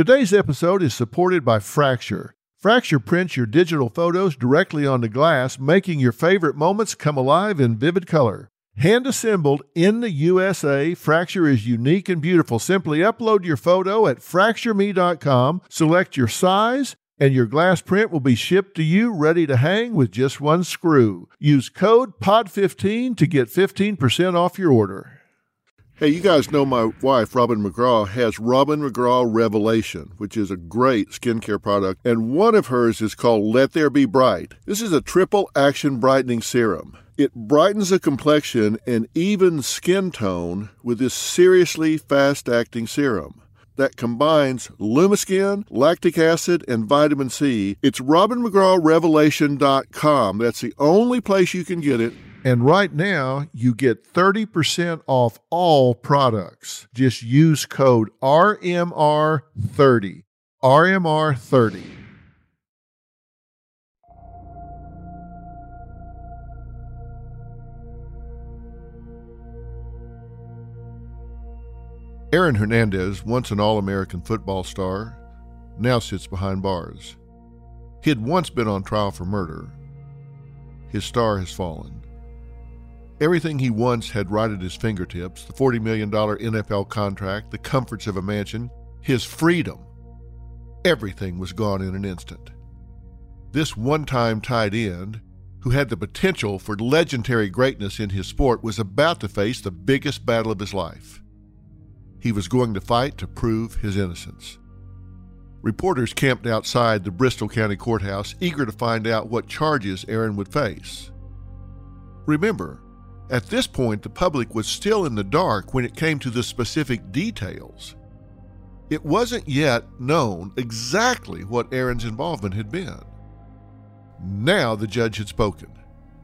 Today's episode is supported by Fracture. Fracture prints your digital photos directly onto glass, making your favorite moments come alive in vivid color. Hand assembled in the USA, Fracture is unique and beautiful. Simply upload your photo at fractureme.com, select your size, and your glass print will be shipped to you ready to hang with just one screw. Use code POD15 to get 15% off your order. Hey, you guys know my wife, Robin McGraw, has Robin McGraw Revelation, which is a great skincare product, and one of hers is called Let There Be Bright. This is a triple action brightening serum. It brightens the complexion and even skin tone with this seriously fast acting serum that combines Lumiskin, lactic acid, and vitamin C. It's RobinMcGrawRevelation.com. That's the only place you can get it. And right now, you get 30% off all products. Just use code RMR30. RMR30. Aaron Hernandez, once an All American football star, now sits behind bars. He had once been on trial for murder. His star has fallen. Everything he once had right at his fingertips the $40 million NFL contract, the comforts of a mansion, his freedom everything was gone in an instant. This one time tight end, who had the potential for legendary greatness in his sport, was about to face the biggest battle of his life. He was going to fight to prove his innocence. Reporters camped outside the Bristol County Courthouse, eager to find out what charges Aaron would face. Remember, at this point, the public was still in the dark when it came to the specific details. It wasn't yet known exactly what Aaron's involvement had been. Now the judge had spoken.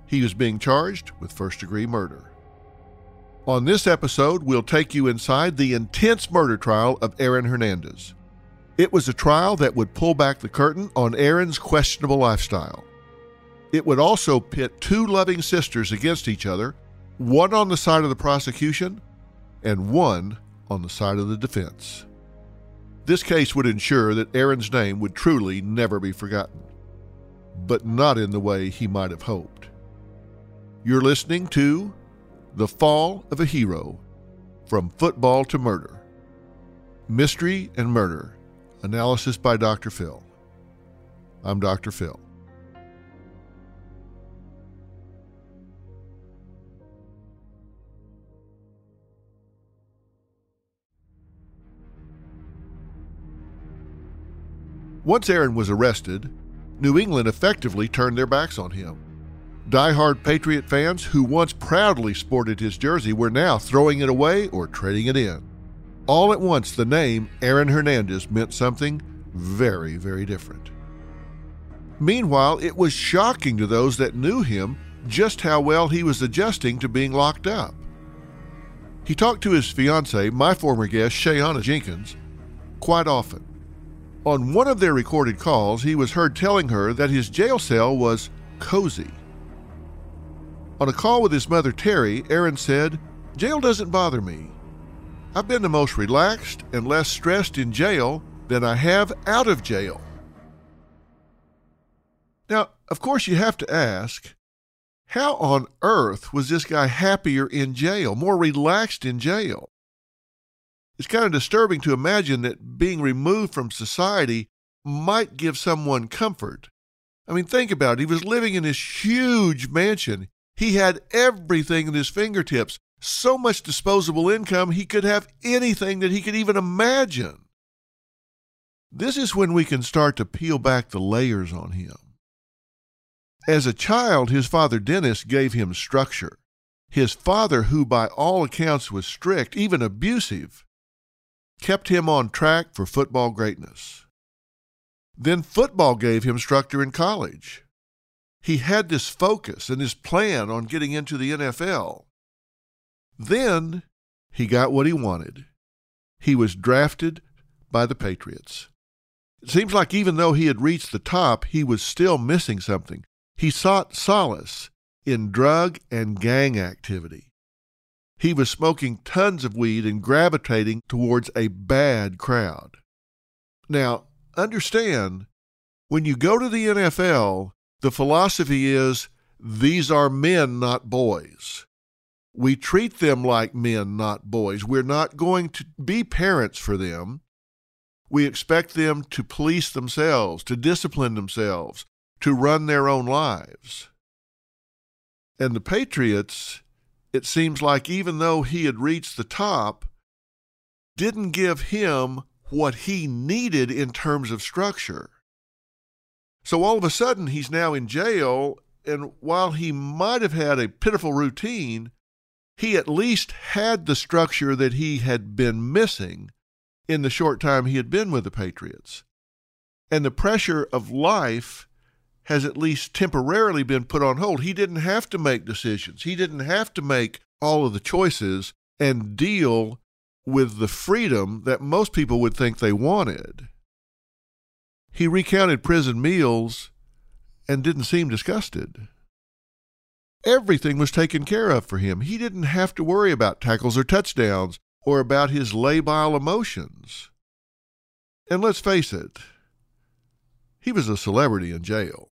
He was being charged with first degree murder. On this episode, we'll take you inside the intense murder trial of Aaron Hernandez. It was a trial that would pull back the curtain on Aaron's questionable lifestyle. It would also pit two loving sisters against each other, one on the side of the prosecution and one on the side of the defense. This case would ensure that Aaron's name would truly never be forgotten, but not in the way he might have hoped. You're listening to The Fall of a Hero From Football to Murder Mystery and Murder Analysis by Dr. Phil. I'm Dr. Phil. Once Aaron was arrested, New England effectively turned their backs on him. Die-hard Patriot fans who once proudly sported his jersey were now throwing it away or trading it in. All at once, the name Aaron Hernandez meant something very, very different. Meanwhile, it was shocking to those that knew him just how well he was adjusting to being locked up. He talked to his fiancee, my former guest, Shayanna Jenkins, quite often. On one of their recorded calls, he was heard telling her that his jail cell was cozy. On a call with his mother, Terry, Aaron said, Jail doesn't bother me. I've been the most relaxed and less stressed in jail than I have out of jail. Now, of course, you have to ask how on earth was this guy happier in jail, more relaxed in jail? It's kind of disturbing to imagine that being removed from society might give someone comfort. I mean, think about it. He was living in this huge mansion. He had everything at his fingertips, so much disposable income, he could have anything that he could even imagine. This is when we can start to peel back the layers on him. As a child, his father Dennis gave him structure. His father, who by all accounts was strict, even abusive, kept him on track for football greatness. Then football gave him structure in college. He had this focus and this plan on getting into the NFL. Then he got what he wanted. He was drafted by the Patriots. It seems like even though he had reached the top, he was still missing something. He sought solace in drug and gang activity. He was smoking tons of weed and gravitating towards a bad crowd. Now, understand, when you go to the NFL, the philosophy is these are men, not boys. We treat them like men, not boys. We're not going to be parents for them. We expect them to police themselves, to discipline themselves, to run their own lives. And the Patriots, it seems like even though he had reached the top, didn't give him what he needed in terms of structure. So all of a sudden, he's now in jail, and while he might have had a pitiful routine, he at least had the structure that he had been missing in the short time he had been with the Patriots. And the pressure of life has at least temporarily been put on hold. He didn't have to make decisions, he didn't have to make all of the choices and deal with the freedom that most people would think they wanted. He recounted prison meals and didn't seem disgusted. Everything was taken care of for him. He didn't have to worry about tackles or touchdowns or about his labile emotions. And let's face it, he was a celebrity in jail.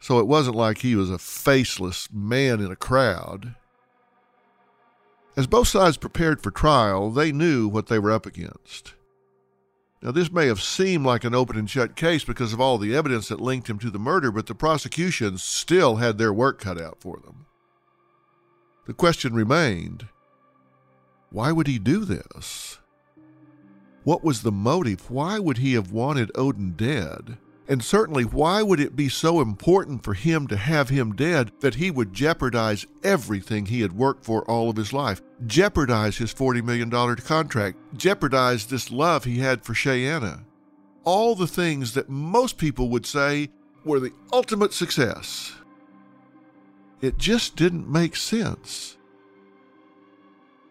So it wasn't like he was a faceless man in a crowd. As both sides prepared for trial, they knew what they were up against. Now, this may have seemed like an open and shut case because of all the evidence that linked him to the murder, but the prosecution still had their work cut out for them. The question remained why would he do this? What was the motive? Why would he have wanted Odin dead? And certainly, why would it be so important for him to have him dead that he would jeopardize everything he had worked for all of his life? Jeopardize his $40 million contract, jeopardize this love he had for Shayanna. All the things that most people would say were the ultimate success. It just didn't make sense.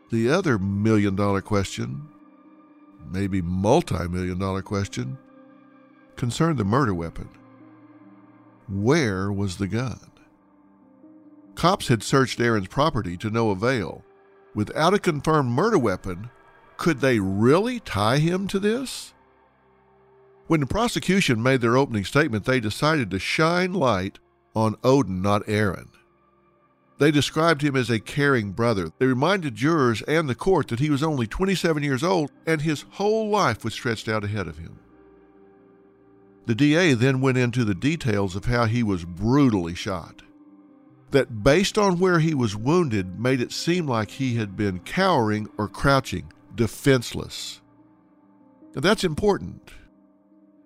The other million dollar question, maybe multi million dollar question, concerned the murder weapon. Where was the gun? Cops had searched Aaron's property to no avail. Without a confirmed murder weapon, could they really tie him to this? When the prosecution made their opening statement, they decided to shine light on Odin, not Aaron. They described him as a caring brother. They reminded jurors and the court that he was only 27 years old and his whole life was stretched out ahead of him. The DA then went into the details of how he was brutally shot. That, based on where he was wounded, made it seem like he had been cowering or crouching, defenseless. Now, that's important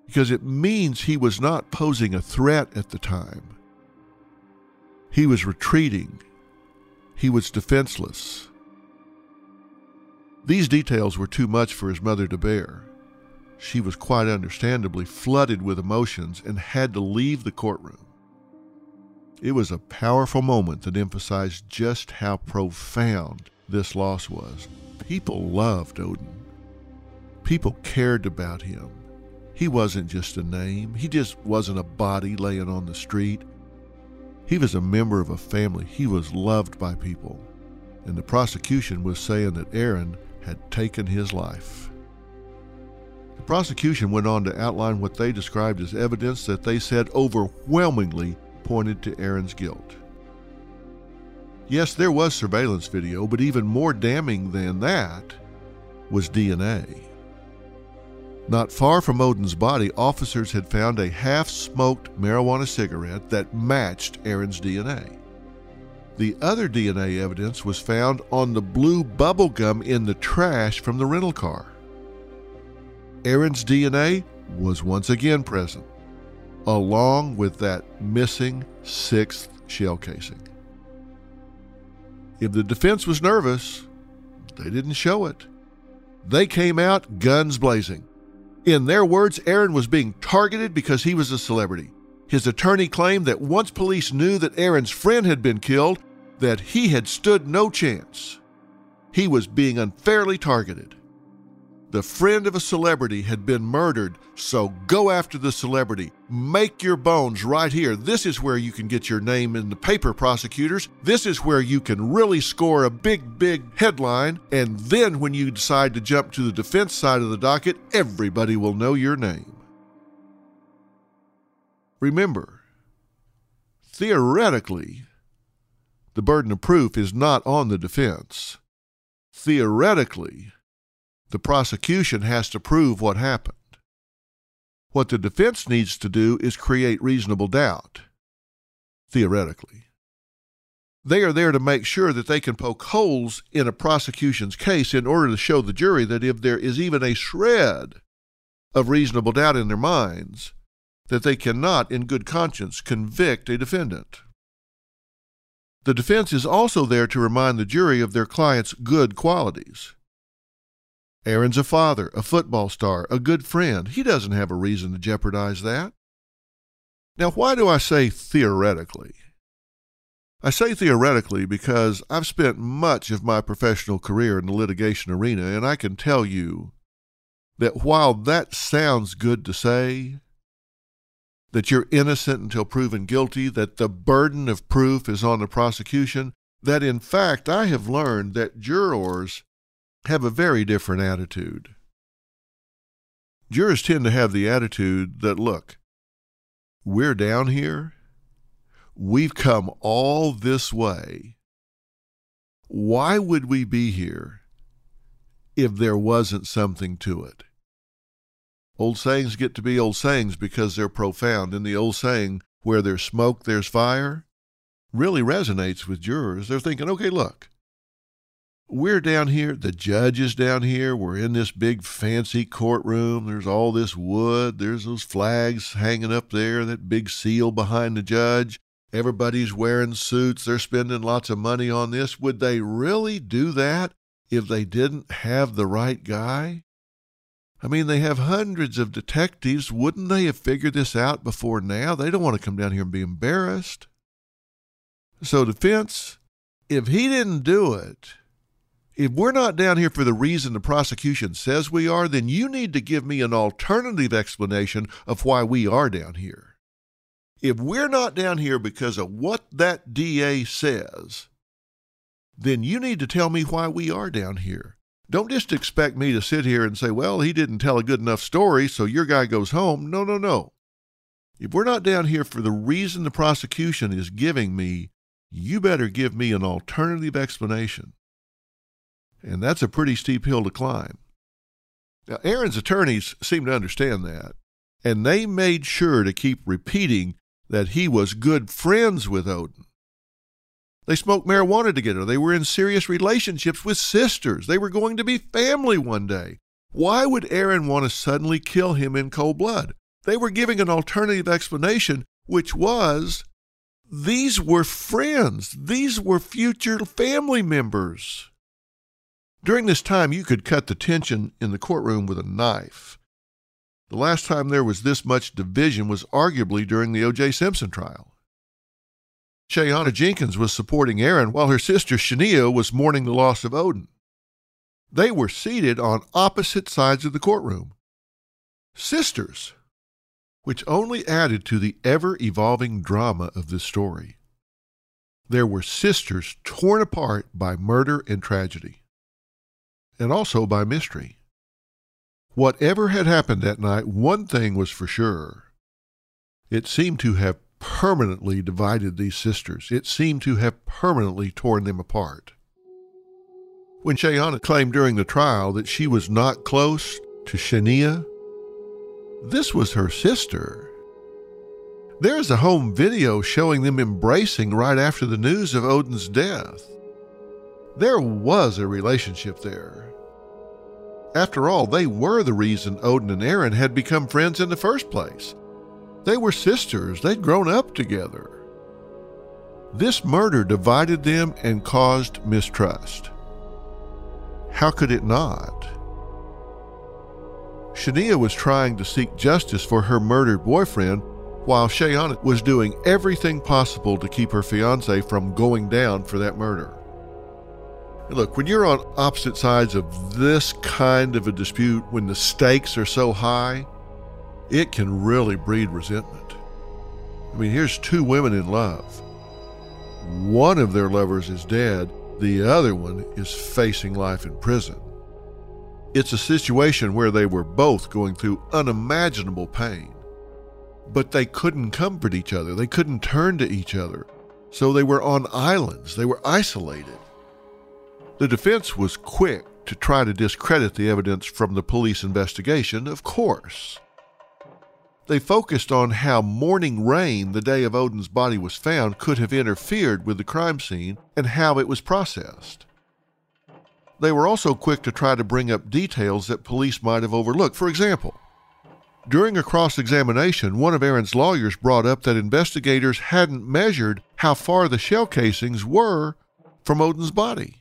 because it means he was not posing a threat at the time. He was retreating, he was defenseless. These details were too much for his mother to bear. She was quite understandably flooded with emotions and had to leave the courtroom. It was a powerful moment that emphasized just how profound this loss was. People loved Odin. People cared about him. He wasn't just a name, he just wasn't a body laying on the street. He was a member of a family. He was loved by people. And the prosecution was saying that Aaron had taken his life. The prosecution went on to outline what they described as evidence that they said overwhelmingly pointed to Aaron's guilt. Yes, there was surveillance video, but even more damning than that was DNA. Not far from Odin's body, officers had found a half smoked marijuana cigarette that matched Aaron's DNA. The other DNA evidence was found on the blue bubble gum in the trash from the rental car. Aaron's DNA was once again present, along with that missing sixth shell casing. If the defense was nervous, they didn't show it. They came out guns blazing. In their words, Aaron was being targeted because he was a celebrity. His attorney claimed that once police knew that Aaron's friend had been killed, that he had stood no chance. He was being unfairly targeted. The friend of a celebrity had been murdered, so go after the celebrity. Make your bones right here. This is where you can get your name in the paper, prosecutors. This is where you can really score a big, big headline. And then when you decide to jump to the defense side of the docket, everybody will know your name. Remember, theoretically, the burden of proof is not on the defense. Theoretically, the prosecution has to prove what happened. What the defense needs to do is create reasonable doubt, theoretically. They are there to make sure that they can poke holes in a prosecution's case in order to show the jury that if there is even a shred of reasonable doubt in their minds, that they cannot, in good conscience, convict a defendant. The defense is also there to remind the jury of their client's good qualities. Aaron's a father, a football star, a good friend. He doesn't have a reason to jeopardize that. Now, why do I say theoretically? I say theoretically because I've spent much of my professional career in the litigation arena, and I can tell you that while that sounds good to say, that you're innocent until proven guilty, that the burden of proof is on the prosecution, that in fact I have learned that jurors have a very different attitude. Jurors tend to have the attitude that, look, we're down here, we've come all this way. Why would we be here if there wasn't something to it? Old sayings get to be old sayings because they're profound. And the old saying, where there's smoke, there's fire, really resonates with jurors. They're thinking, okay, look, we're down here, the judge is down here, we're in this big fancy courtroom, there's all this wood, there's those flags hanging up there, that big seal behind the judge. Everybody's wearing suits, they're spending lots of money on this. Would they really do that if they didn't have the right guy? I mean, they have hundreds of detectives. Wouldn't they have figured this out before now? They don't want to come down here and be embarrassed. So, defense, if he didn't do it, if we're not down here for the reason the prosecution says we are, then you need to give me an alternative explanation of why we are down here. If we're not down here because of what that DA says, then you need to tell me why we are down here. Don't just expect me to sit here and say, well, he didn't tell a good enough story, so your guy goes home. No, no, no. If we're not down here for the reason the prosecution is giving me, you better give me an alternative explanation. And that's a pretty steep hill to climb. Now, Aaron's attorneys seem to understand that, and they made sure to keep repeating that he was good friends with Odin. They smoked marijuana together. They were in serious relationships with sisters. They were going to be family one day. Why would Aaron want to suddenly kill him in cold blood? They were giving an alternative explanation, which was these were friends, these were future family members. During this time, you could cut the tension in the courtroom with a knife. The last time there was this much division was arguably during the O.J. Simpson trial. Shayanna Jenkins was supporting Aaron while her sister Shania was mourning the loss of Odin. They were seated on opposite sides of the courtroom. Sisters, which only added to the ever evolving drama of this story. There were sisters torn apart by murder and tragedy and also by mystery. Whatever had happened that night, one thing was for sure. It seemed to have permanently divided these sisters. It seemed to have permanently torn them apart. When Shayanna claimed during the trial that she was not close to Shania, this was her sister. There is a home video showing them embracing right after the news of Odin's death. There was a relationship there. After all, they were the reason Odin and Aaron had become friends in the first place. They were sisters, they'd grown up together. This murder divided them and caused mistrust. How could it not? Shania was trying to seek justice for her murdered boyfriend while Shayanna was doing everything possible to keep her fiance from going down for that murder. Look, when you're on opposite sides of this kind of a dispute, when the stakes are so high, it can really breed resentment. I mean, here's two women in love. One of their lovers is dead, the other one is facing life in prison. It's a situation where they were both going through unimaginable pain. But they couldn't comfort each other, they couldn't turn to each other. So they were on islands, they were isolated. The defense was quick to try to discredit the evidence from the police investigation, of course. They focused on how morning rain the day of Odin's body was found could have interfered with the crime scene and how it was processed. They were also quick to try to bring up details that police might have overlooked. For example, during a cross examination, one of Aaron's lawyers brought up that investigators hadn't measured how far the shell casings were from Odin's body.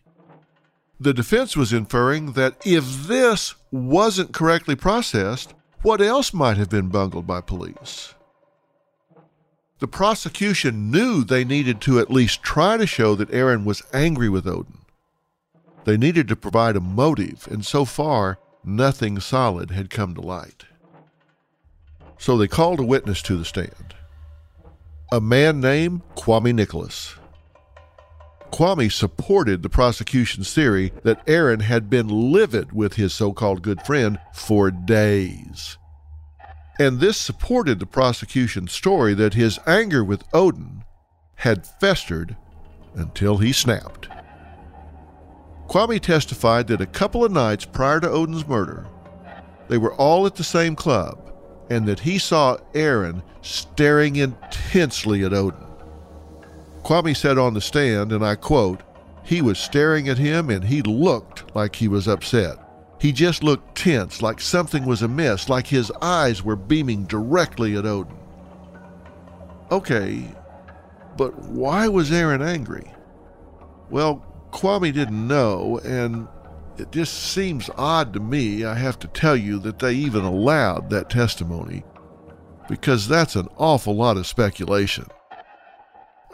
The defense was inferring that if this wasn't correctly processed, what else might have been bungled by police? The prosecution knew they needed to at least try to show that Aaron was angry with Odin. They needed to provide a motive, and so far, nothing solid had come to light. So they called a witness to the stand a man named Kwame Nicholas. Kwame supported the prosecution's theory that Aaron had been livid with his so called good friend for days. And this supported the prosecution's story that his anger with Odin had festered until he snapped. Kwame testified that a couple of nights prior to Odin's murder, they were all at the same club and that he saw Aaron staring intensely at Odin. Kwame said on the stand, and I quote, he was staring at him and he looked like he was upset. He just looked tense, like something was amiss, like his eyes were beaming directly at Odin. Okay, but why was Aaron angry? Well, Kwame didn't know, and it just seems odd to me, I have to tell you, that they even allowed that testimony, because that's an awful lot of speculation.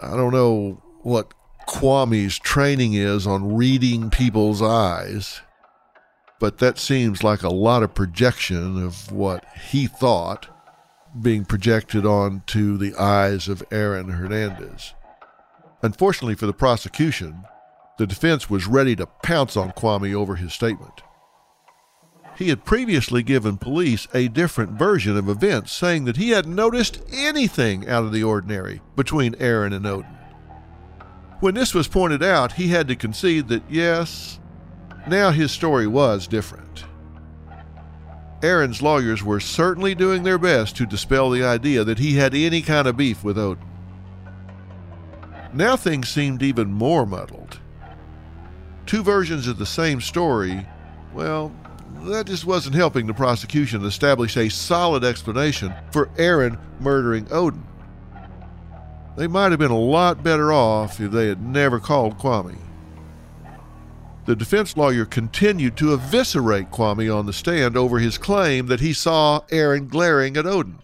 I don't know what Kwame's training is on reading people's eyes, but that seems like a lot of projection of what he thought being projected onto the eyes of Aaron Hernandez. Unfortunately for the prosecution, the defense was ready to pounce on Kwame over his statement. He had previously given police a different version of events, saying that he hadn't noticed anything out of the ordinary between Aaron and Odin. When this was pointed out, he had to concede that yes, now his story was different. Aaron's lawyers were certainly doing their best to dispel the idea that he had any kind of beef with Odin. Now things seemed even more muddled two versions of the same story, well, that just wasn't helping the prosecution establish a solid explanation for Aaron murdering Odin. They might have been a lot better off if they had never called Kwame. The defense lawyer continued to eviscerate Kwame on the stand over his claim that he saw Aaron glaring at Odin.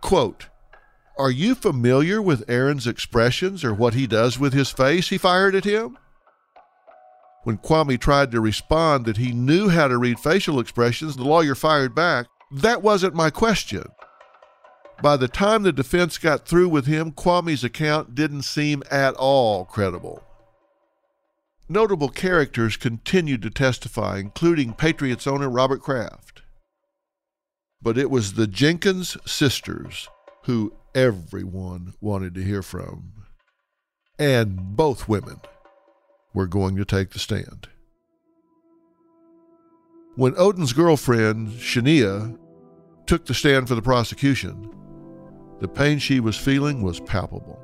Quote, Are you familiar with Aaron's expressions or what he does with his face? He fired at him. When Kwame tried to respond that he knew how to read facial expressions, the lawyer fired back, That wasn't my question. By the time the defense got through with him, Kwame's account didn't seem at all credible. Notable characters continued to testify, including Patriots owner Robert Kraft. But it was the Jenkins sisters who everyone wanted to hear from. And both women were going to take the stand. When Odin's girlfriend, Shania, took the stand for the prosecution, the pain she was feeling was palpable.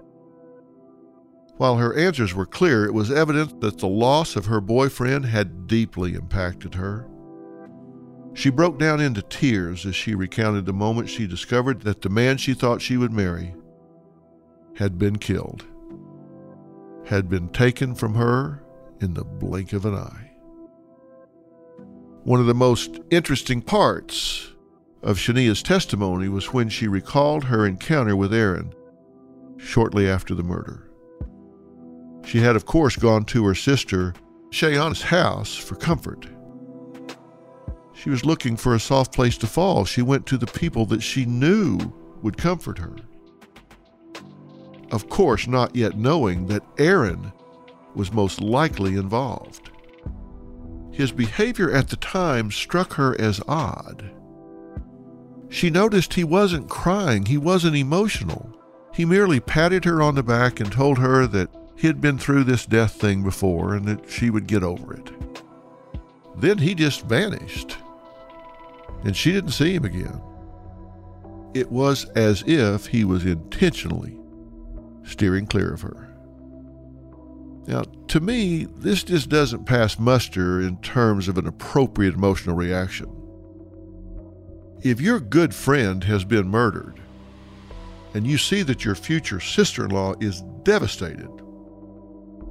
While her answers were clear, it was evident that the loss of her boyfriend had deeply impacted her. She broke down into tears as she recounted the moment she discovered that the man she thought she would marry had been killed, had been taken from her in the blink of an eye. One of the most interesting parts of Shania's testimony was when she recalled her encounter with Aaron shortly after the murder. She had, of course, gone to her sister Shayanna's house for comfort. She was looking for a soft place to fall. She went to the people that she knew would comfort her. Of course, not yet knowing that Aaron was most likely involved. His behavior at the time struck her as odd. She noticed he wasn't crying, he wasn't emotional. He merely patted her on the back and told her that he'd been through this death thing before and that she would get over it. Then he just vanished, and she didn't see him again. It was as if he was intentionally steering clear of her. Now, to me, this just doesn't pass muster in terms of an appropriate emotional reaction. If your good friend has been murdered and you see that your future sister in law is devastated,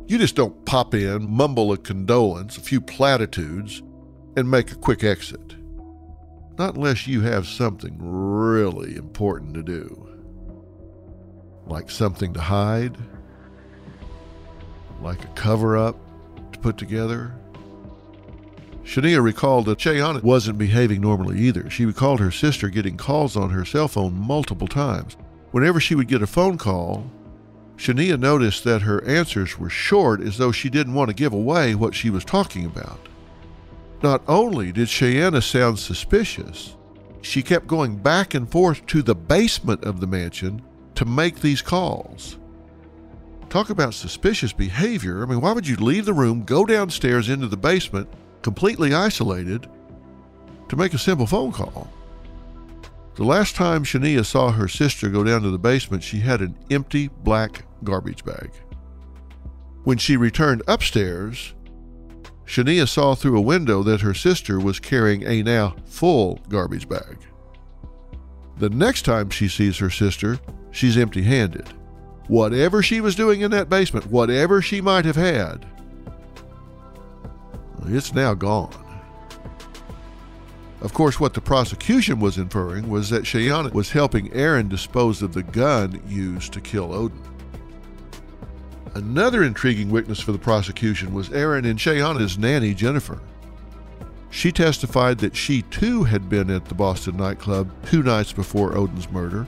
you just don't pop in, mumble a condolence, a few platitudes, and make a quick exit. Not unless you have something really important to do. Like something to hide, like a cover up to put together. Shania recalled that Shayanna wasn't behaving normally either. She recalled her sister getting calls on her cell phone multiple times. Whenever she would get a phone call, Shania noticed that her answers were short as though she didn't want to give away what she was talking about. Not only did Shayanna sound suspicious, she kept going back and forth to the basement of the mansion to make these calls. Talk about suspicious behavior. I mean, why would you leave the room, go downstairs into the basement, completely isolated, to make a simple phone call? The last time Shania saw her sister go down to the basement, she had an empty black garbage bag. When she returned upstairs, Shania saw through a window that her sister was carrying a now full garbage bag. The next time she sees her sister, she's empty handed whatever she was doing in that basement, whatever she might have had, it's now gone. Of course, what the prosecution was inferring was that Shayanna was helping Aaron dispose of the gun used to kill Odin. Another intriguing witness for the prosecution was Aaron and Shayanna's nanny, Jennifer. She testified that she too had been at the Boston nightclub two nights before Odin's murder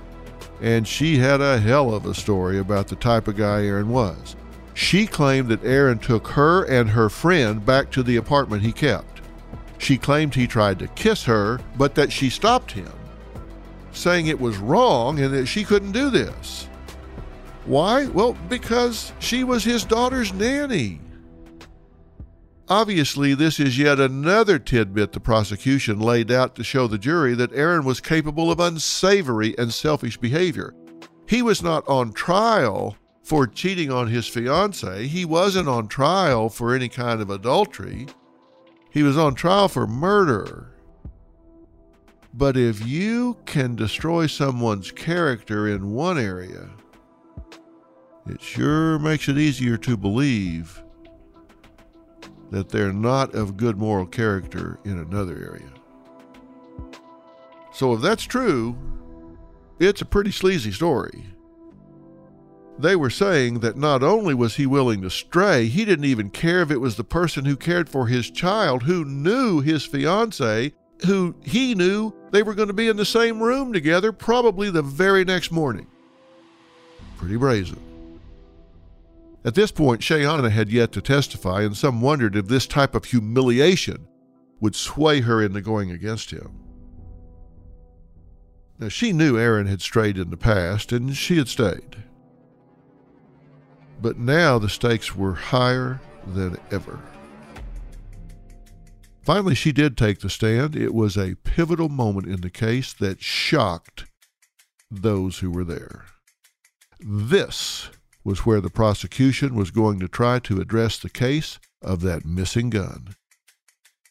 and she had a hell of a story about the type of guy Aaron was. She claimed that Aaron took her and her friend back to the apartment he kept. She claimed he tried to kiss her, but that she stopped him, saying it was wrong and that she couldn't do this. Why? Well, because she was his daughter's nanny. Obviously, this is yet another tidbit the prosecution laid out to show the jury that Aaron was capable of unsavory and selfish behavior. He was not on trial for cheating on his fiancee. He wasn't on trial for any kind of adultery. He was on trial for murder. But if you can destroy someone's character in one area, it sure makes it easier to believe that they're not of good moral character in another area. So, if that's true, it's a pretty sleazy story. They were saying that not only was he willing to stray, he didn't even care if it was the person who cared for his child, who knew his fiancee, who he knew they were going to be in the same room together probably the very next morning. Pretty brazen. At this point, Shayanna had yet to testify, and some wondered if this type of humiliation would sway her into going against him. Now, she knew Aaron had strayed in the past, and she had stayed. But now the stakes were higher than ever. Finally, she did take the stand. It was a pivotal moment in the case that shocked those who were there. This was where the prosecution was going to try to address the case of that missing gun.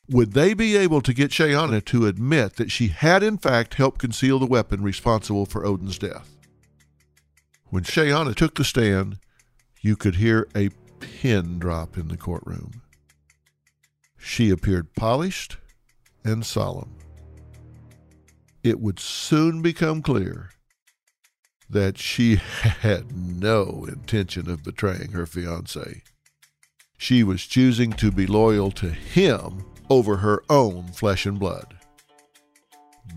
Would they be able to get Shayanna to admit that she had in fact helped conceal the weapon responsible for Odin's death? When Shayanna took the stand, you could hear a pin drop in the courtroom. She appeared polished and solemn. It would soon become clear that she had no intention of betraying her fiance. She was choosing to be loyal to him over her own flesh and blood.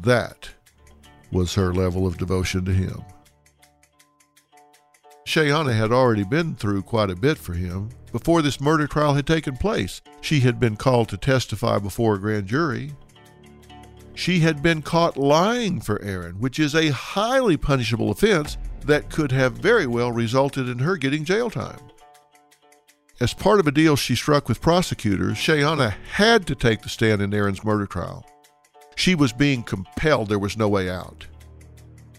That was her level of devotion to him. Shayanna had already been through quite a bit for him. Before this murder trial had taken place, she had been called to testify before a grand jury. She had been caught lying for Aaron, which is a highly punishable offense that could have very well resulted in her getting jail time. As part of a deal she struck with prosecutors, Shayanna had to take the stand in Aaron's murder trial. She was being compelled, there was no way out.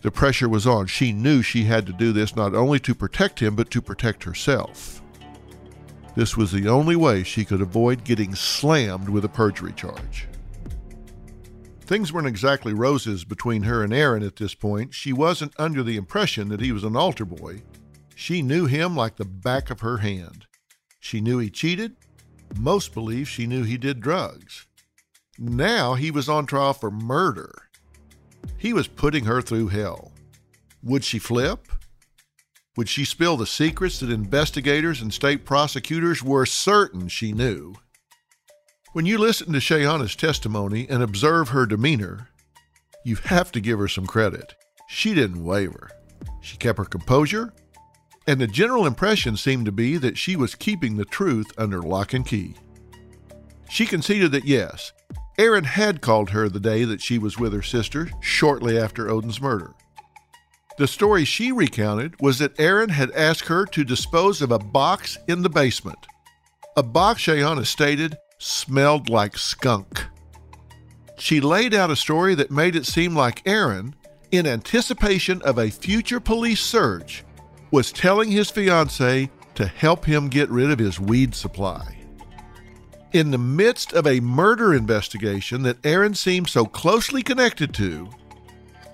The pressure was on. She knew she had to do this not only to protect him, but to protect herself. This was the only way she could avoid getting slammed with a perjury charge. Things weren't exactly roses between her and Aaron at this point. She wasn't under the impression that he was an altar boy. She knew him like the back of her hand. She knew he cheated. Most believe she knew he did drugs. Now he was on trial for murder. He was putting her through hell. Would she flip? Would she spill the secrets that investigators and state prosecutors were certain she knew? When you listen to Shayanna's testimony and observe her demeanor, you have to give her some credit. She didn't waver. She kept her composure, and the general impression seemed to be that she was keeping the truth under lock and key. She conceded that yes, Aaron had called her the day that she was with her sister shortly after Odin's murder. The story she recounted was that Aaron had asked her to dispose of a box in the basement. A box, Shayanna stated, smelled like skunk. She laid out a story that made it seem like Aaron, in anticipation of a future police search, was telling his fiancee to help him get rid of his weed supply. In the midst of a murder investigation that Aaron seemed so closely connected to,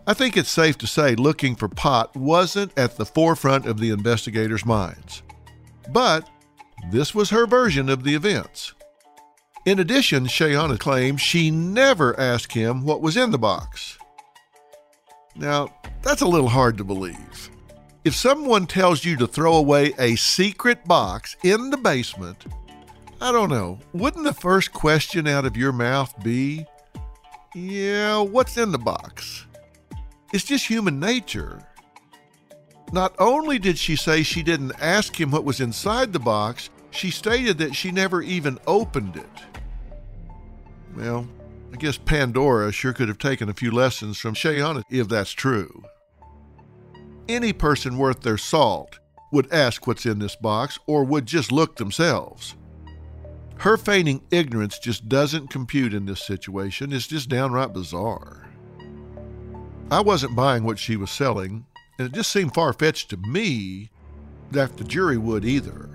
I think it's safe to say looking for pot wasn't at the forefront of the investigators' minds. But this was her version of the events. In addition, Shayanna claims she never asked him what was in the box. Now, that's a little hard to believe. If someone tells you to throw away a secret box in the basement, I don't know, wouldn't the first question out of your mouth be, Yeah, what's in the box? It's just human nature. Not only did she say she didn't ask him what was inside the box, she stated that she never even opened it. Well, I guess Pandora sure could have taken a few lessons from Shayanna if that's true. Any person worth their salt would ask what's in this box or would just look themselves. Her feigning ignorance just doesn't compute in this situation. It's just downright bizarre. I wasn't buying what she was selling, and it just seemed far fetched to me that the jury would either.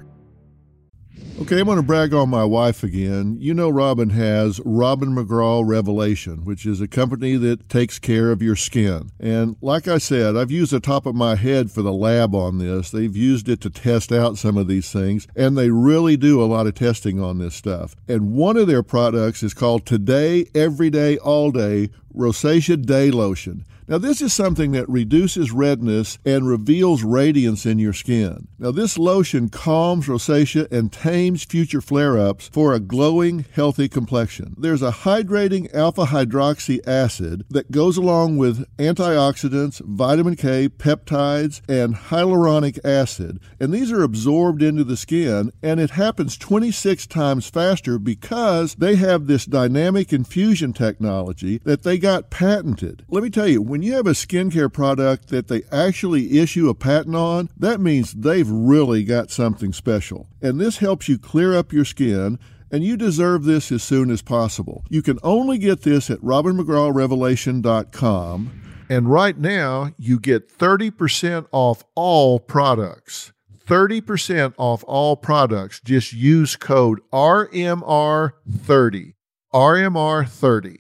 Okay, I'm going to brag on my wife again. You know, Robin has Robin McGraw Revelation, which is a company that takes care of your skin. And like I said, I've used the top of my head for the lab on this. They've used it to test out some of these things, and they really do a lot of testing on this stuff. And one of their products is called Today, Every Day, All Day Rosacea Day Lotion. Now, this is something that reduces redness and reveals radiance in your skin. Now, this lotion calms rosacea and tames future flare ups for a glowing, healthy complexion. There's a hydrating alpha hydroxy acid that goes along with antioxidants, vitamin K, peptides, and hyaluronic acid, and these are absorbed into the skin, and it happens 26 times faster because they have this dynamic infusion technology that they got patented. Let me tell you, when you have a skincare product that they actually issue a patent on, that means they've really got something special. And this helps you clear up your skin and you deserve this as soon as possible. You can only get this at robinmcgrawrevelation.com. And right now, you get 30% off all products. 30% off all products. Just use code RMR30. RMR30.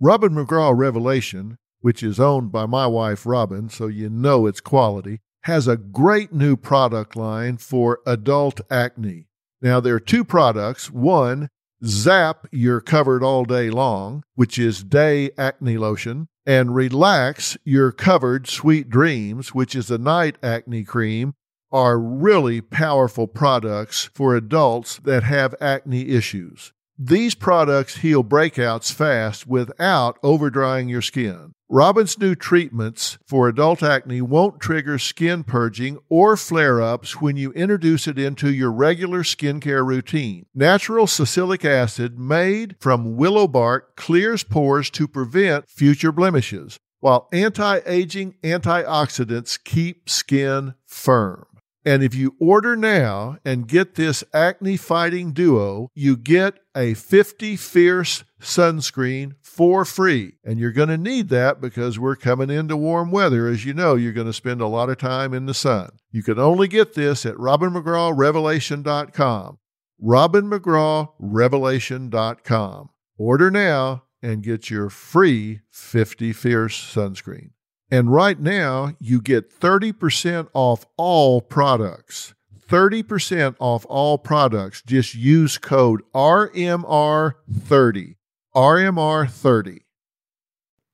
Robin McGraw Revelation which is owned by my wife Robin, so you know it's quality, has a great new product line for adult acne. Now, there are two products. One, Zap You're Covered All Day Long, which is day acne lotion, and Relax Your Covered Sweet Dreams, which is a night acne cream, are really powerful products for adults that have acne issues. These products heal breakouts fast without overdrying your skin. Robin's new treatments for adult acne won't trigger skin purging or flare ups when you introduce it into your regular skincare routine. Natural salicylic acid made from willow bark clears pores to prevent future blemishes, while anti aging antioxidants keep skin firm. And if you order now and get this acne fighting duo, you get a 50 Fierce sunscreen for free. And you're going to need that because we're coming into warm weather. As you know, you're going to spend a lot of time in the sun. You can only get this at robinmcgrawrevelation.com. robinmcgrawrevelation.com. Order now and get your free 50 Fierce sunscreen. And right now, you get 30% off all products. 30% off all products. Just use code RMR30. RMR30.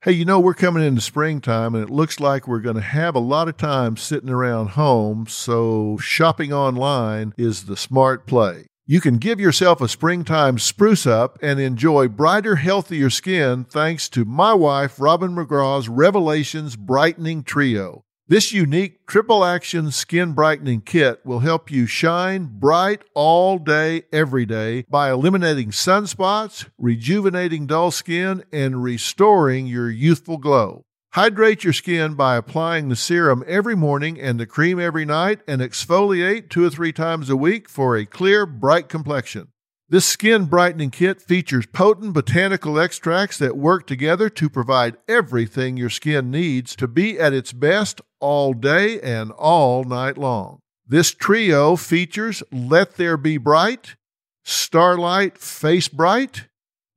Hey, you know, we're coming into springtime and it looks like we're going to have a lot of time sitting around home, so shopping online is the smart play. You can give yourself a springtime spruce up and enjoy brighter, healthier skin thanks to my wife, Robin McGraw's Revelations Brightening Trio. This unique triple action skin brightening kit will help you shine bright all day, every day by eliminating sunspots, rejuvenating dull skin, and restoring your youthful glow. Hydrate your skin by applying the serum every morning and the cream every night, and exfoliate two or three times a week for a clear, bright complexion. This skin brightening kit features potent botanical extracts that work together to provide everything your skin needs to be at its best all day and all night long. This trio features Let There Be Bright, Starlight Face Bright,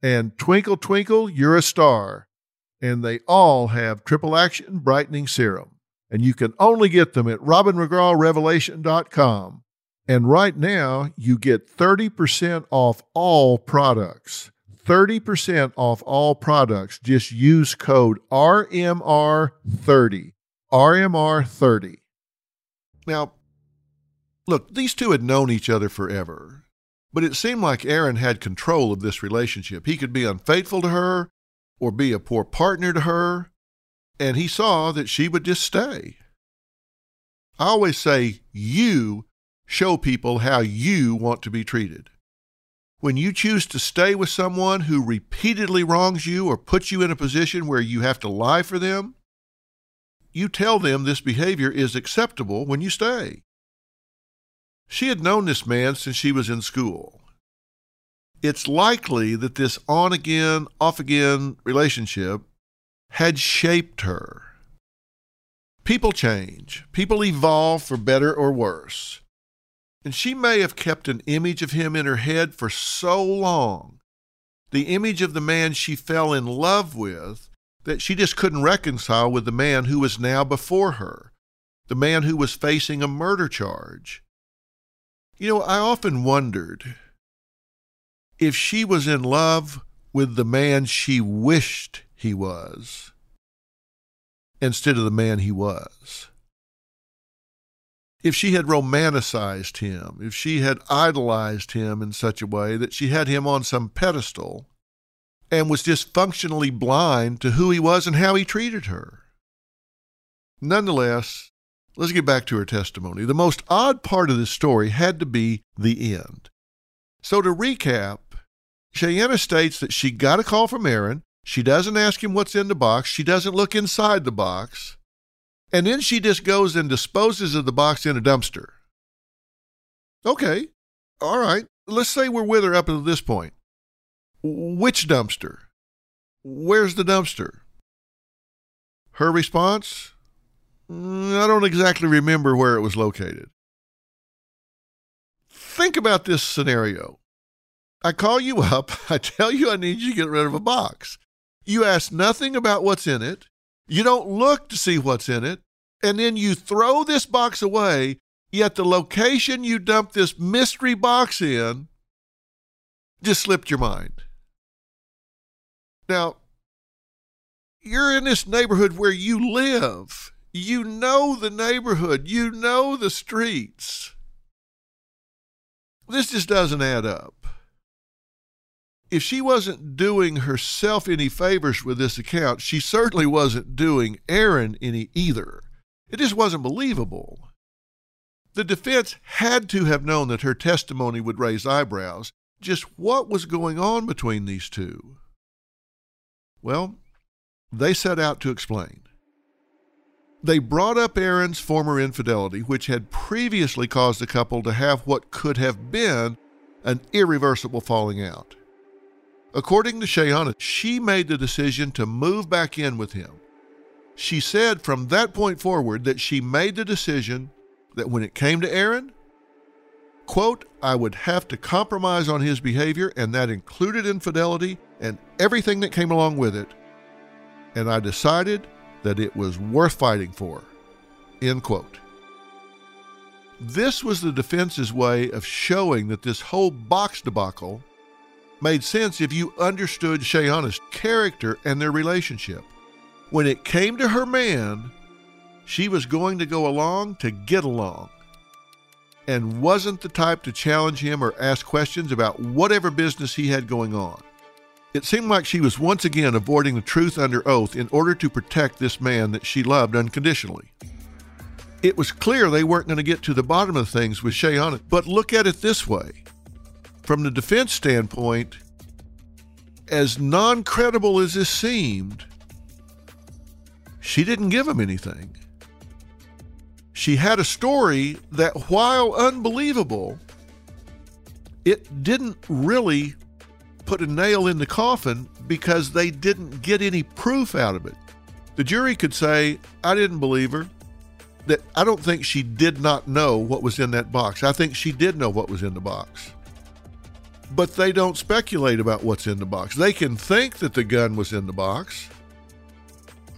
and Twinkle Twinkle You're a Star and they all have triple action brightening serum. And you can only get them at robinmcgrawrevelation.com. And right now, you get 30% off all products. 30% off all products. Just use code RMR30. RMR30. Now, look, these two had known each other forever, but it seemed like Aaron had control of this relationship. He could be unfaithful to her, or be a poor partner to her, and he saw that she would just stay. I always say, you show people how you want to be treated. When you choose to stay with someone who repeatedly wrongs you or puts you in a position where you have to lie for them, you tell them this behavior is acceptable when you stay. She had known this man since she was in school it's likely that this on again, off again relationship had shaped her. People change, people evolve for better or worse. And she may have kept an image of him in her head for so long, the image of the man she fell in love with, that she just couldn't reconcile with the man who was now before her, the man who was facing a murder charge. You know, I often wondered if she was in love with the man she wished he was instead of the man he was. If she had romanticized him, if she had idolized him in such a way that she had him on some pedestal and was just functionally blind to who he was and how he treated her. Nonetheless, let's get back to her testimony. The most odd part of this story had to be the end. So, to recap, Shayanna states that she got a call from Aaron. She doesn't ask him what's in the box. She doesn't look inside the box. And then she just goes and disposes of the box in a dumpster. Okay. All right. Let's say we're with her up until this point. Which dumpster? Where's the dumpster? Her response? I don't exactly remember where it was located. Think about this scenario. I call you up. I tell you I need you to get rid of a box. You ask nothing about what's in it. You don't look to see what's in it. And then you throw this box away, yet the location you dumped this mystery box in just slipped your mind. Now, You're in this neighborhood where you live. You know the neighborhood. You know the streets. This just doesn't add up. If she wasn't doing herself any favors with this account, she certainly wasn't doing Aaron any either. It just wasn't believable. The defense had to have known that her testimony would raise eyebrows. Just what was going on between these two? Well, they set out to explain. They brought up Aaron's former infidelity, which had previously caused the couple to have what could have been an irreversible falling out. According to Shayanna, she made the decision to move back in with him. She said from that point forward that she made the decision that when it came to Aaron, quote, I would have to compromise on his behavior, and that included infidelity and everything that came along with it. And I decided that it was worth fighting for. End quote. This was the defense's way of showing that this whole box debacle made sense if you understood Shayanna's character and their relationship. When it came to her man, she was going to go along to get along and wasn't the type to challenge him or ask questions about whatever business he had going on. It seemed like she was once again avoiding the truth under oath in order to protect this man that she loved unconditionally. It was clear they weren't going to get to the bottom of things with Shayanna, but look at it this way. From the defense standpoint, as non credible as this seemed, she didn't give him anything. She had a story that, while unbelievable, it didn't really put a nail in the coffin because they didn't get any proof out of it. The jury could say, I didn't believe her. That I don't think she did not know what was in that box. I think she did know what was in the box. But they don't speculate about what's in the box. They can think that the gun was in the box.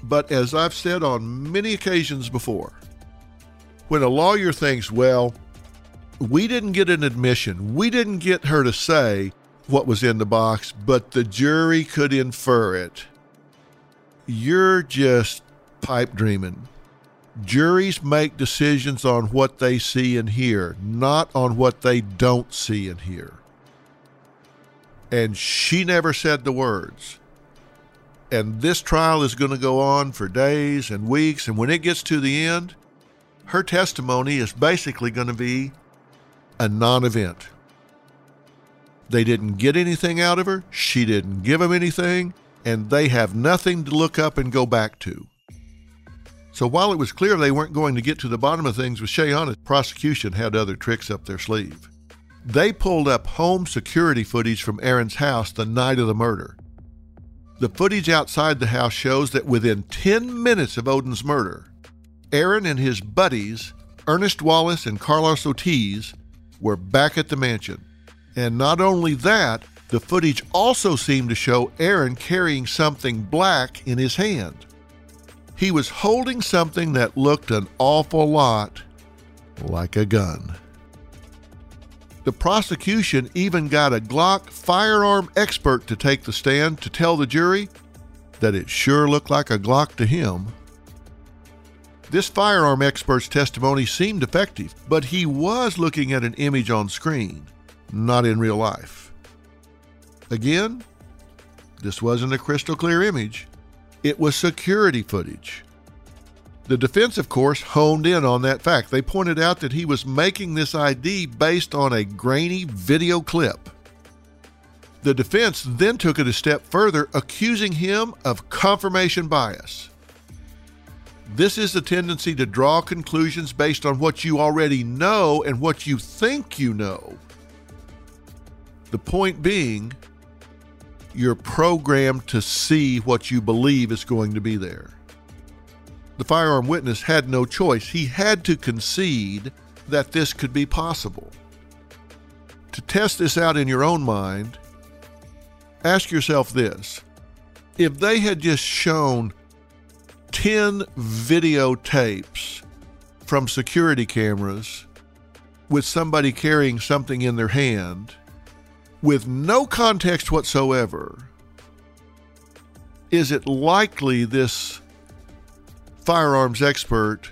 But as I've said on many occasions before, when a lawyer thinks, well, we didn't get an admission, we didn't get her to say, what was in the box, but the jury could infer it. You're just pipe dreaming. Juries make decisions on what they see and hear, not on what they don't see and hear. And she never said the words. And this trial is going to go on for days and weeks. And when it gets to the end, her testimony is basically going to be a non event. They didn't get anything out of her. She didn't give them anything. And they have nothing to look up and go back to. So while it was clear they weren't going to get to the bottom of things with Shayanna, prosecution had other tricks up their sleeve. They pulled up home security footage from Aaron's house the night of the murder. The footage outside the house shows that within 10 minutes of Odin's murder, Aaron and his buddies, Ernest Wallace and Carlos Ortiz, were back at the mansion. And not only that, the footage also seemed to show Aaron carrying something black in his hand. He was holding something that looked an awful lot like a gun. The prosecution even got a Glock firearm expert to take the stand to tell the jury that it sure looked like a Glock to him. This firearm expert's testimony seemed effective, but he was looking at an image on screen not in real life. Again, this wasn't a crystal clear image, it was security footage. The defense, of course, honed in on that fact. They pointed out that he was making this ID based on a grainy video clip. The defense then took it a step further, accusing him of confirmation bias. This is the tendency to draw conclusions based on what you already know and what you think you know. The point being, you're programmed to see what you believe is going to be there. The firearm witness had no choice. He had to concede that this could be possible. To test this out in your own mind, ask yourself this if they had just shown 10 videotapes from security cameras with somebody carrying something in their hand, with no context whatsoever, is it likely this firearms expert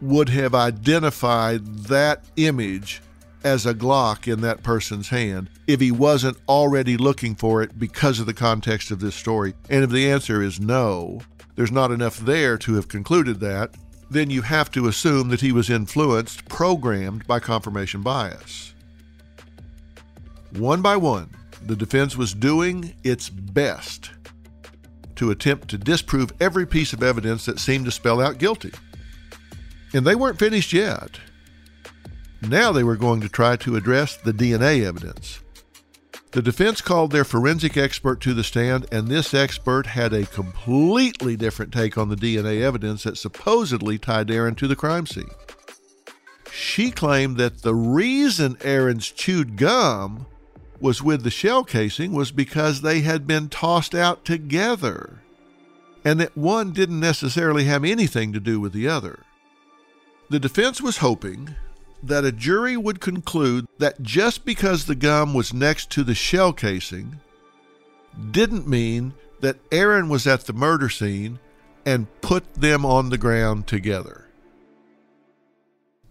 would have identified that image as a Glock in that person's hand if he wasn't already looking for it because of the context of this story? And if the answer is no, there's not enough there to have concluded that, then you have to assume that he was influenced, programmed by confirmation bias. One by one, the defense was doing its best to attempt to disprove every piece of evidence that seemed to spell out guilty. And they weren't finished yet. Now they were going to try to address the DNA evidence. The defense called their forensic expert to the stand, and this expert had a completely different take on the DNA evidence that supposedly tied Aaron to the crime scene. She claimed that the reason Aaron's chewed gum was with the shell casing was because they had been tossed out together, and that one didn't necessarily have anything to do with the other. The defense was hoping that a jury would conclude that just because the gum was next to the shell casing didn't mean that Aaron was at the murder scene and put them on the ground together.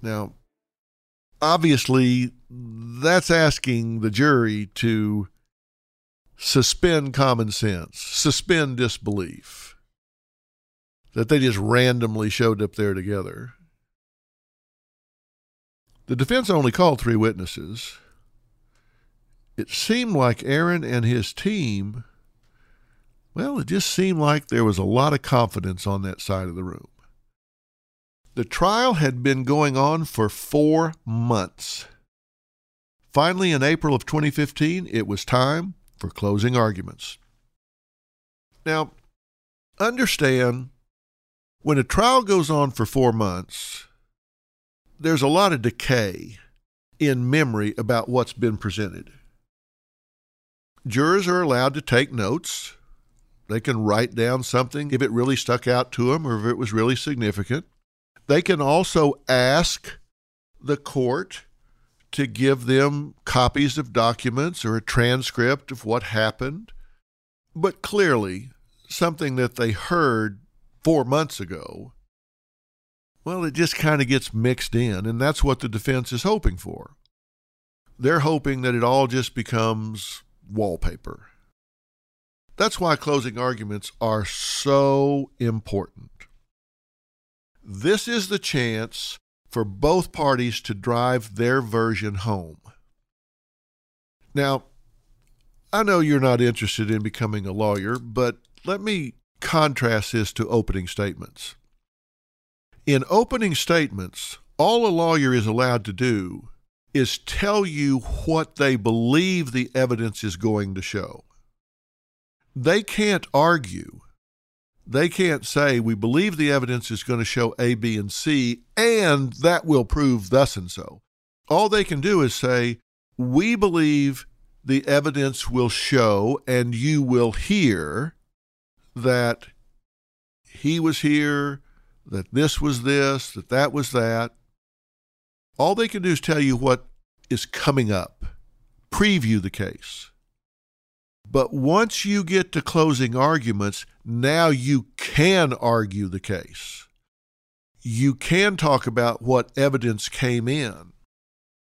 Now, obviously, that's asking the jury to suspend common sense, suspend disbelief, that they just randomly showed up there together. The defense only called three witnesses. It seemed like Aaron and his team, well, it just seemed like there was a lot of confidence on that side of the room. The trial had been going on for four months. Finally, in April of 2015, it was time for closing arguments. Now, understand when a trial goes on for four months, there's a lot of decay in memory about what's been presented. Jurors are allowed to take notes. They can write down something if it really stuck out to them or if it was really significant. They can also ask the court to give them copies of documents or a transcript of what happened. But clearly, something that they heard four months ago well, it just kind of gets mixed in, and that's what the defense is hoping for. They're hoping that it all just becomes wallpaper. That's why closing arguments are so important. This is the chance for both parties to drive their version home. Now, I know you're not interested in becoming a lawyer, but let me contrast this to opening statements. In opening statements, all a lawyer is allowed to do is tell you what they believe the evidence is going to show. They can't argue. They can't say, we believe the evidence is going to show A, B, and C, and that will prove thus and so. All they can do is say, we believe the evidence will show, and you will hear that he was here, that this was this, that that was that. All they can do is tell you what is coming up, preview the case. But once you get to closing arguments, now you can argue the case. You can talk about what evidence came in.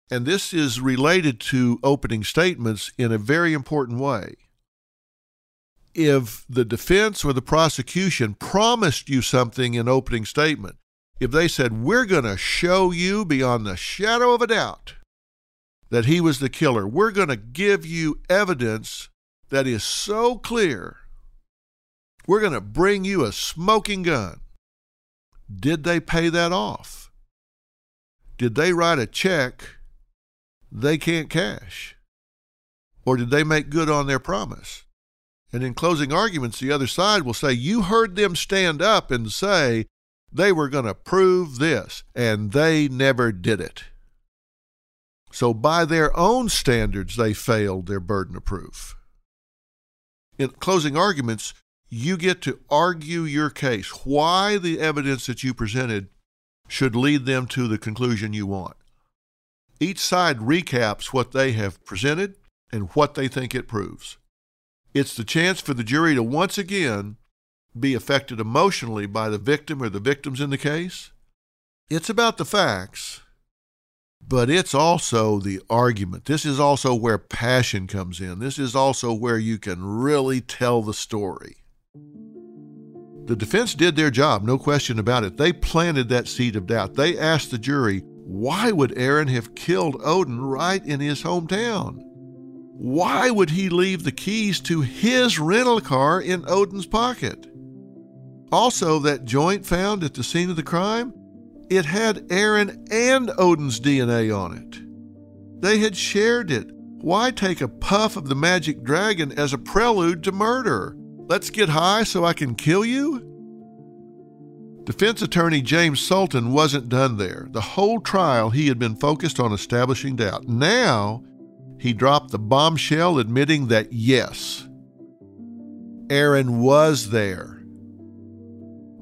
And this is related to opening statements in a very important way if the defense or the prosecution promised you something in opening statement, if they said, We're going to show you beyond the shadow of a doubt that he was the killer, we're going to give you evidence that is so clear, we're going to bring you a smoking gun. Did they pay that off? Did they write a check they can't cash? Or did they make good on their promise? And in closing arguments, the other side will say, You heard them stand up and say they were going to prove this, and they never did it. So, by their own standards, they failed their burden of proof. In closing arguments, you get to argue your case, why the evidence that you presented should lead them to the conclusion you want. Each side recaps what they have presented and what they think it proves. It's the chance for the jury to once again be affected emotionally by the victim or the victims in the case. It's about the facts, but it's also the argument. This is also where passion comes in. This is also where you can really tell the story. The defense did their job, no question about it. They planted that seed of doubt. They asked the jury, why would Aaron have killed Odin right in his hometown? Why would he leave the keys to his rental car in Odin's pocket? Also, that joint found at the scene of the crime, it had Aaron and Odin's DNA on it. They had shared it. Why take a puff of the magic dragon as a prelude to murder? Let's get high so I can kill you? Defense attorney James Sultan wasn't done there. The whole trial, he had been focused on establishing doubt. Now, he dropped the bombshell admitting that yes, Aaron was there.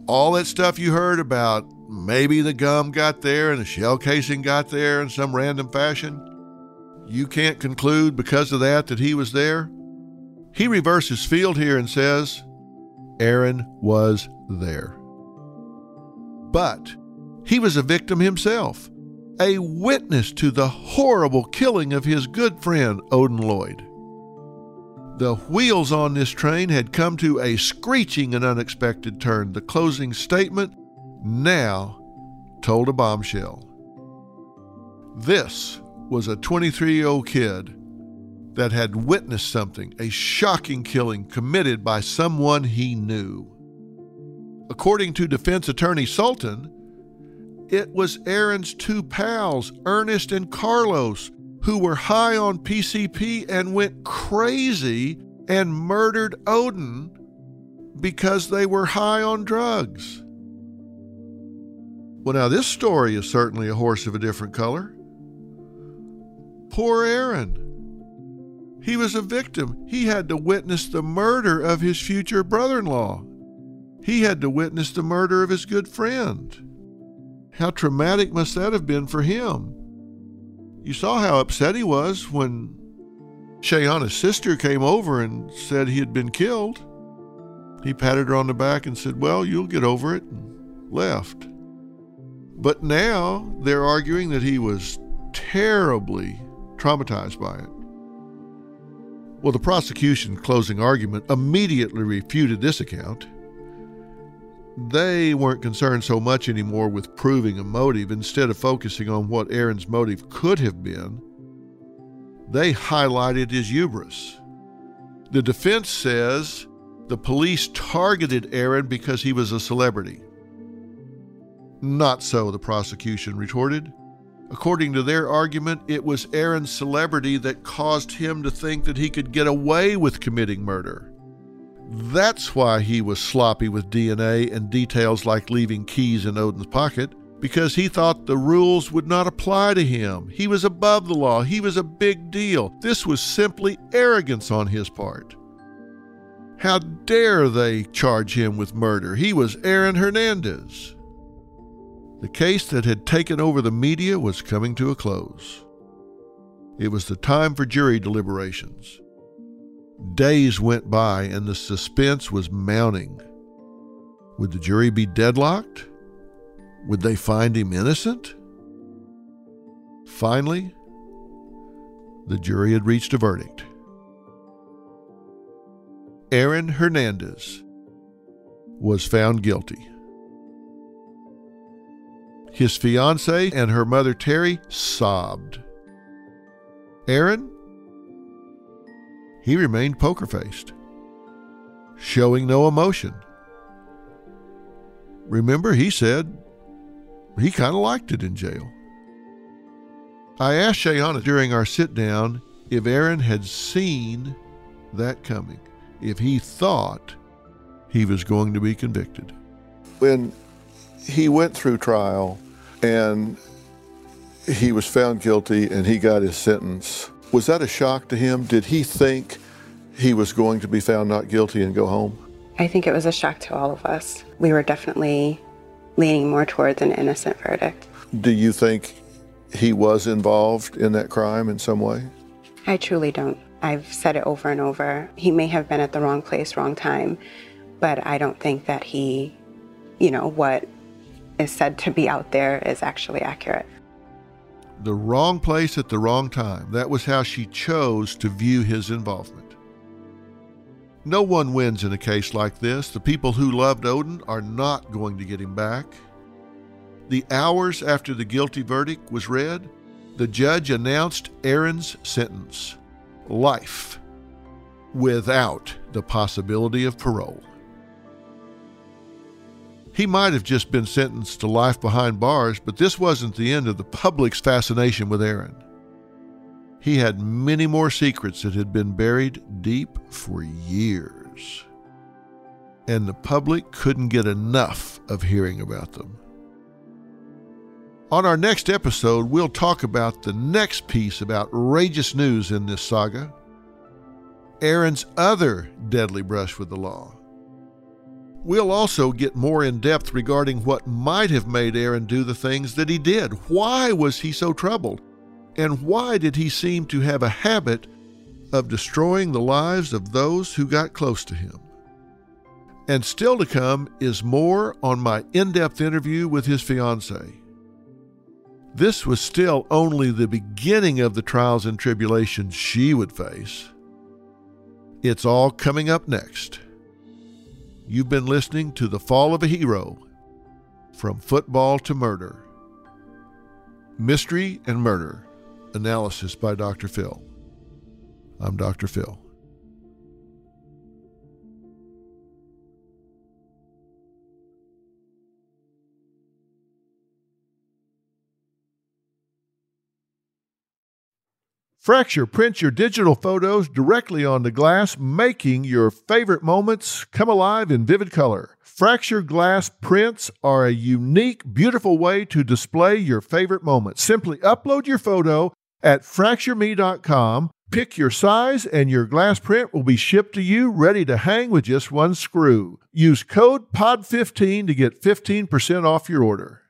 All that stuff you heard about maybe the gum got there and the shell casing got there in some random fashion, you can't conclude because of that that he was there. He reverses field here and says Aaron was there. But he was a victim himself a witness to the horrible killing of his good friend Odin Lloyd. The wheels on this train had come to a screeching and unexpected turn. The closing statement now told a bombshell. This was a 23 year old kid that had witnessed something, a shocking killing committed by someone he knew. According to defense attorney Sultan, it was Aaron's two pals, Ernest and Carlos, who were high on PCP and went crazy and murdered Odin because they were high on drugs. Well, now this story is certainly a horse of a different color. Poor Aaron. He was a victim. He had to witness the murder of his future brother in law. He had to witness the murder of his good friend. How traumatic must that have been for him? You saw how upset he was when Shayanna's sister came over and said he had been killed. He patted her on the back and said, Well, you'll get over it, and left. But now they're arguing that he was terribly traumatized by it. Well, the prosecution closing argument immediately refuted this account they weren't concerned so much anymore with proving a motive. Instead of focusing on what Aaron's motive could have been, they highlighted his hubris. The defense says the police targeted Aaron because he was a celebrity. Not so, the prosecution retorted. According to their argument, it was Aaron's celebrity that caused him to think that he could get away with committing murder. That's why he was sloppy with DNA and details like leaving keys in Odin's pocket, because he thought the rules would not apply to him. He was above the law, he was a big deal. This was simply arrogance on his part. How dare they charge him with murder? He was Aaron Hernandez. The case that had taken over the media was coming to a close. It was the time for jury deliberations. Days went by and the suspense was mounting. Would the jury be deadlocked? Would they find him innocent? Finally, the jury had reached a verdict. Aaron Hernandez was found guilty. His fiancee and her mother Terry sobbed. Aaron he remained poker faced, showing no emotion. Remember, he said he kind of liked it in jail. I asked Shayanna during our sit down if Aaron had seen that coming, if he thought he was going to be convicted. When he went through trial and he was found guilty and he got his sentence, was that a shock to him? Did he think he was going to be found not guilty and go home? I think it was a shock to all of us. We were definitely leaning more towards an innocent verdict. Do you think he was involved in that crime in some way? I truly don't. I've said it over and over. He may have been at the wrong place, wrong time, but I don't think that he, you know, what is said to be out there is actually accurate. The wrong place at the wrong time. That was how she chose to view his involvement. No one wins in a case like this. The people who loved Odin are not going to get him back. The hours after the guilty verdict was read, the judge announced Aaron's sentence life without the possibility of parole. He might have just been sentenced to life behind bars, but this wasn't the end of the public's fascination with Aaron. He had many more secrets that had been buried deep for years, and the public couldn't get enough of hearing about them. On our next episode, we'll talk about the next piece of outrageous news in this saga Aaron's other deadly brush with the law. We'll also get more in depth regarding what might have made Aaron do the things that he did. Why was he so troubled? And why did he seem to have a habit of destroying the lives of those who got close to him? And still to come is more on my in depth interview with his fiancee. This was still only the beginning of the trials and tribulations she would face. It's all coming up next. You've been listening to The Fall of a Hero From Football to Murder. Mystery and Murder. Analysis by Dr. Phil. I'm Dr. Phil. Fracture prints your digital photos directly onto glass, making your favorite moments come alive in vivid color. Fracture glass prints are a unique, beautiful way to display your favorite moments. Simply upload your photo at fractureme.com, pick your size, and your glass print will be shipped to you ready to hang with just one screw. Use code POD15 to get 15% off your order.